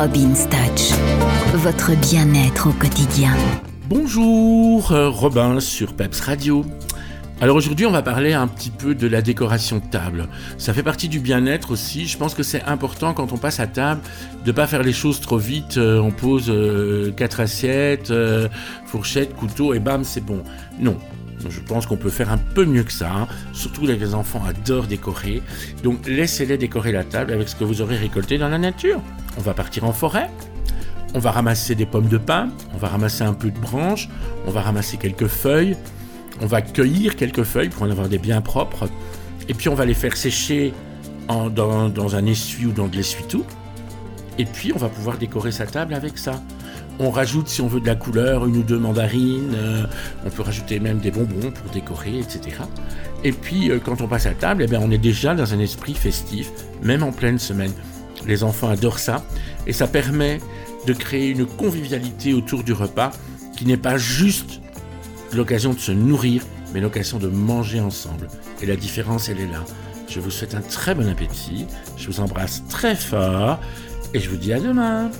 Robin's Touch, votre bien-être au quotidien. Bonjour, euh, Robin sur Peps Radio. Alors aujourd'hui, on va parler un petit peu de la décoration de table. Ça fait partie du bien-être aussi. Je pense que c'est important quand on passe à table de pas faire les choses trop vite. Euh, on pose euh, quatre assiettes, fourchette, couteau et bam, c'est bon. Non, je pense qu'on peut faire un peu mieux que ça, hein. surtout les enfants adorent décorer. Donc laissez-les décorer la table avec ce que vous aurez récolté dans la nature. On va partir en forêt, on va ramasser des pommes de pin, on va ramasser un peu de branches, on va ramasser quelques feuilles, on va cueillir quelques feuilles pour en avoir des bien propres, et puis on va les faire sécher dans, dans, un essuie ou dans de l'essuie-tout, et puis on va pouvoir décorer sa table avec ça. On rajoute, si on veut de la couleur, une ou deux mandarines. Euh, on peut rajouter même des bonbons pour décorer, etc. Et puis, euh, quand on passe à table, eh bien, on est déjà dans un esprit festif, même en pleine semaine. Les enfants adorent ça. Et ça permet de créer une convivialité autour du repas qui n'est pas juste l'occasion de se nourrir, mais l'occasion de manger ensemble. Et la différence, elle est là. Je vous souhaite un très bon appétit. Je vous embrasse très fort. Et je vous dis à demain.